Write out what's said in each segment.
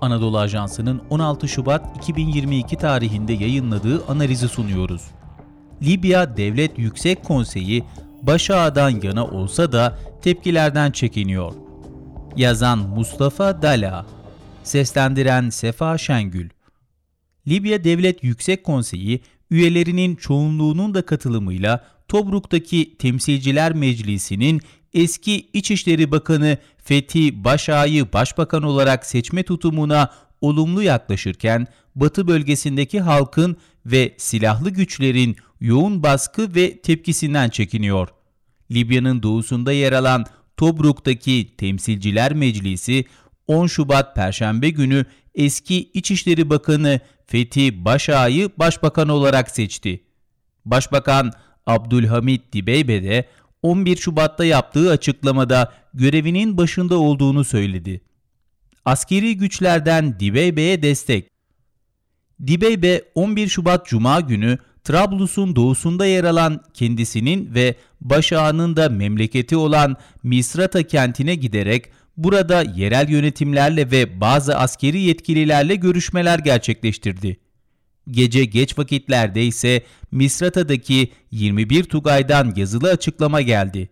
Anadolu Ajansı'nın 16 Şubat 2022 tarihinde yayınladığı analizi sunuyoruz. Libya Devlet Yüksek Konseyi Başak'dan yana olsa da tepkilerden çekiniyor. Yazan Mustafa Dala, seslendiren Sefa Şengül. Libya Devlet Yüksek Konseyi üyelerinin çoğunluğunun da katılımıyla Tobruk'taki Temsilciler Meclisi'nin eski İçişleri Bakanı Fethi Başak'ı başbakan olarak seçme tutumuna olumlu yaklaşırken Batı bölgesindeki halkın ve silahlı güçlerin yoğun baskı ve tepkisinden çekiniyor. Libya'nın doğusunda yer alan Tobruk'taki Temsilciler Meclisi 10 Şubat Perşembe günü eski İçişleri Bakanı Fethi Başak'ı başbakan olarak seçti. Başbakan Abdülhamit Dibeybe de 11 Şubat'ta yaptığı açıklamada görevinin başında olduğunu söyledi. Askeri güçlerden Dibeybe'ye destek. Dibeybe 11 Şubat Cuma günü Trablus'un doğusunda yer alan kendisinin ve Başağı'nın da memleketi olan Misrata kentine giderek burada yerel yönetimlerle ve bazı askeri yetkililerle görüşmeler gerçekleştirdi. Gece geç vakitlerde ise Misrata'daki 21 Tugay'dan yazılı açıklama geldi.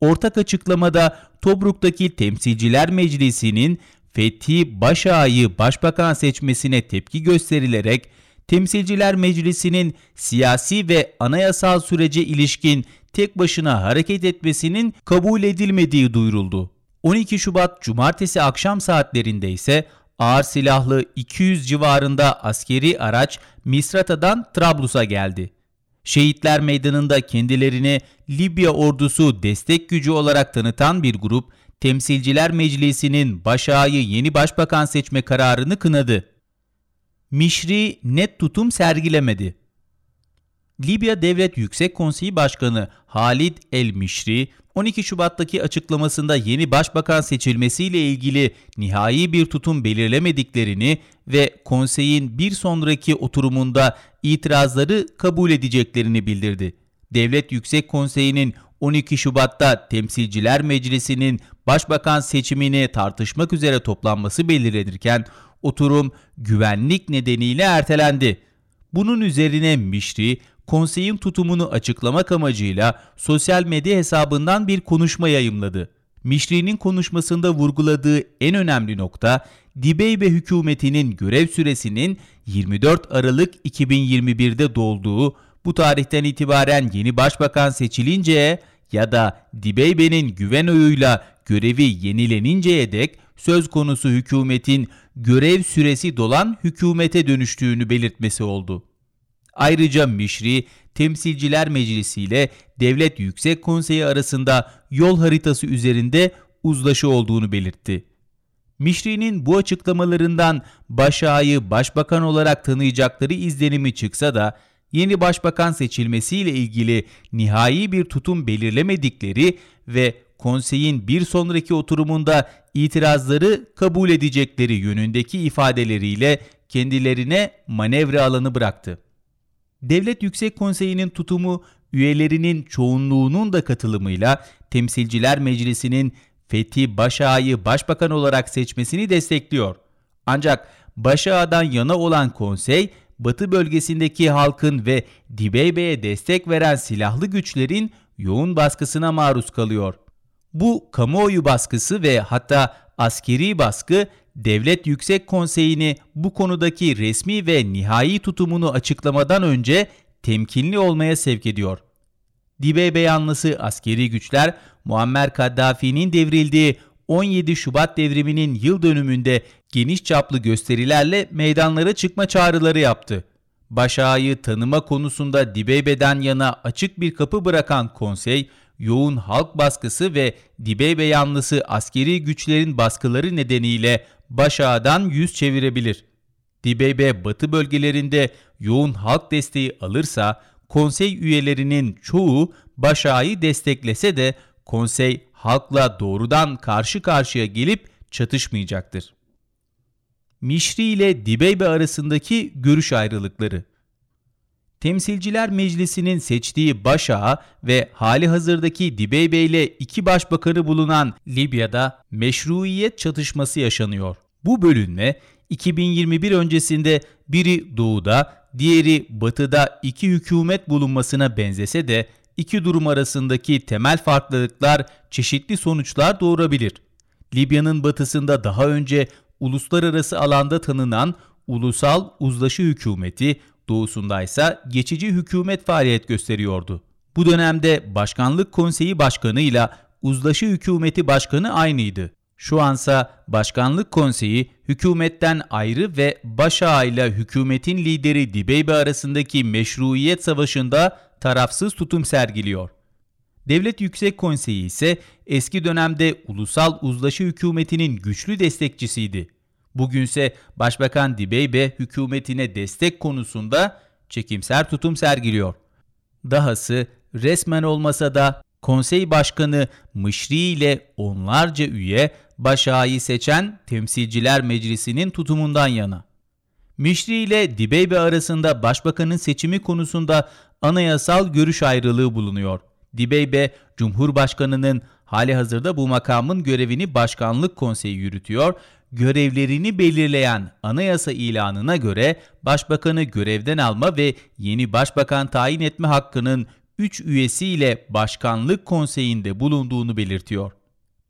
Ortak açıklamada Tobruk'taki Temsilciler Meclisi'nin Fethi Başağı'yı başbakan seçmesine tepki gösterilerek Temsilciler Meclisi'nin siyasi ve anayasal sürece ilişkin tek başına hareket etmesinin kabul edilmediği duyuruldu. 12 Şubat Cumartesi akşam saatlerinde ise ağır silahlı 200 civarında askeri araç Misrata'dan Trablus'a geldi. Şehitler Meydanı'nda kendilerini Libya ordusu destek gücü olarak tanıtan bir grup, Temsilciler Meclisi'nin Başak'ı yeni başbakan seçme kararını kınadı. Mişri net tutum sergilemedi. Libya Devlet Yüksek Konseyi Başkanı Halid El Mişri, 12 Şubat'taki açıklamasında yeni başbakan seçilmesiyle ilgili nihai bir tutum belirlemediklerini ve konseyin bir sonraki oturumunda itirazları kabul edeceklerini bildirdi. Devlet Yüksek Konseyi'nin 12 Şubat'ta Temsilciler Meclisi'nin başbakan seçimini tartışmak üzere toplanması belirlenirken oturum güvenlik nedeniyle ertelendi. Bunun üzerine Mişri, konseyin tutumunu açıklamak amacıyla sosyal medya hesabından bir konuşma yayımladı. Mişri'nin konuşmasında vurguladığı en önemli nokta, Dibeybe hükümetinin görev süresinin 24 Aralık 2021'de dolduğu, bu tarihten itibaren yeni başbakan seçilinceye ya da Dibeybe'nin güven oyuyla görevi yenileninceye dek söz konusu hükümetin görev süresi dolan hükümete dönüştüğünü belirtmesi oldu. Ayrıca Mişri, Temsilciler Meclisi ile Devlet Yüksek Konseyi arasında yol haritası üzerinde uzlaşı olduğunu belirtti. Mişri'nin bu açıklamalarından Başak'ı başbakan olarak tanıyacakları izlenimi çıksa da yeni başbakan seçilmesiyle ilgili nihai bir tutum belirlemedikleri ve konseyin bir sonraki oturumunda itirazları kabul edecekleri yönündeki ifadeleriyle kendilerine manevra alanı bıraktı. Devlet Yüksek Konseyi'nin tutumu üyelerinin çoğunluğunun da katılımıyla Temsilciler Meclisi'nin Fethi Başak'ı başbakan olarak seçmesini destekliyor. Ancak Başak'dan yana olan konsey, Batı bölgesindeki halkın ve Dibeybe'ye destek veren silahlı güçlerin yoğun baskısına maruz kalıyor. Bu kamuoyu baskısı ve hatta askeri baskı Devlet Yüksek Konseyi'ni bu konudaki resmi ve nihai tutumunu açıklamadan önce temkinli olmaya sevk ediyor. Dibe beyanlısı askeri güçler Muammer Kaddafi'nin devrildiği 17 Şubat devriminin yıl dönümünde geniş çaplı gösterilerle meydanlara çıkma çağrıları yaptı. Başak'ı tanıma konusunda Dibeybe'den yana açık bir kapı bırakan konsey, yoğun halk baskısı ve Dibeybe yanlısı askeri güçlerin baskıları nedeniyle Başak'dan yüz çevirebilir. Dibeybe batı bölgelerinde yoğun halk desteği alırsa konsey üyelerinin çoğu Başak'ı desteklese de konsey halkla doğrudan karşı karşıya gelip çatışmayacaktır. Mişri ile Dibeybe arasındaki görüş ayrılıkları Temsilciler Meclisi'nin seçtiği başağı ve hali hazırdaki Dibeybe ile iki başbakanı bulunan Libya'da meşruiyet çatışması yaşanıyor. Bu bölünme 2021 öncesinde biri doğuda, diğeri batıda iki hükümet bulunmasına benzese de iki durum arasındaki temel farklılıklar çeşitli sonuçlar doğurabilir. Libya'nın batısında daha önce uluslararası alanda tanınan Ulusal Uzlaşı Hükümeti, doğusundaysa geçici hükümet faaliyet gösteriyordu. Bu dönemde Başkanlık Konseyi Başkanı ile Uzlaşı Hükümeti Başkanı aynıydı. Şu ansa Başkanlık Konseyi hükümetten ayrı ve Başağa ile hükümetin lideri Dibeybe arasındaki meşruiyet savaşında tarafsız tutum sergiliyor. Devlet Yüksek Konseyi ise eski dönemde ulusal uzlaşı hükümetinin güçlü destekçisiydi. Bugünse Başbakan Dibeybe hükümetine destek konusunda çekimser tutum sergiliyor. Dahası resmen olmasa da konsey başkanı Mışri ile onlarca üye Başak'ı seçen Temsilciler Meclisi'nin tutumundan yana. Mişri ile Dibeybe arasında başbakanın seçimi konusunda anayasal görüş ayrılığı bulunuyor. Dibeybe, Cumhurbaşkanı'nın hali hazırda bu makamın görevini Başkanlık Konseyi yürütüyor. Görevlerini belirleyen anayasa ilanına göre başbakanı görevden alma ve yeni başbakan tayin etme hakkının 3 üyesiyle Başkanlık Konseyi'nde bulunduğunu belirtiyor.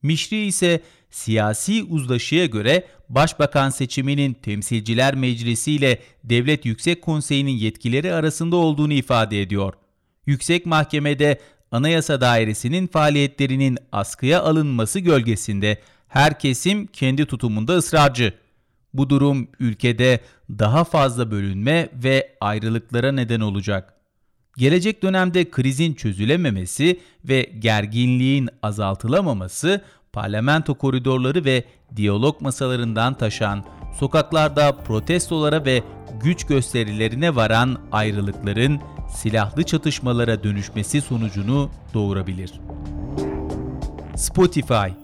Mişri ise siyasi uzlaşıya göre başbakan seçiminin Temsilciler Meclisi ile Devlet Yüksek Konseyi'nin yetkileri arasında olduğunu ifade ediyor. Yüksek Mahkemede Anayasa Dairesi'nin faaliyetlerinin askıya alınması gölgesinde her kesim kendi tutumunda ısrarcı. Bu durum ülkede daha fazla bölünme ve ayrılıklara neden olacak. Gelecek dönemde krizin çözülememesi ve gerginliğin azaltılamaması parlamento koridorları ve diyalog masalarından taşan, sokaklarda protestolara ve güç gösterilerine varan ayrılıkların silahlı çatışmalara dönüşmesi sonucunu doğurabilir. Spotify,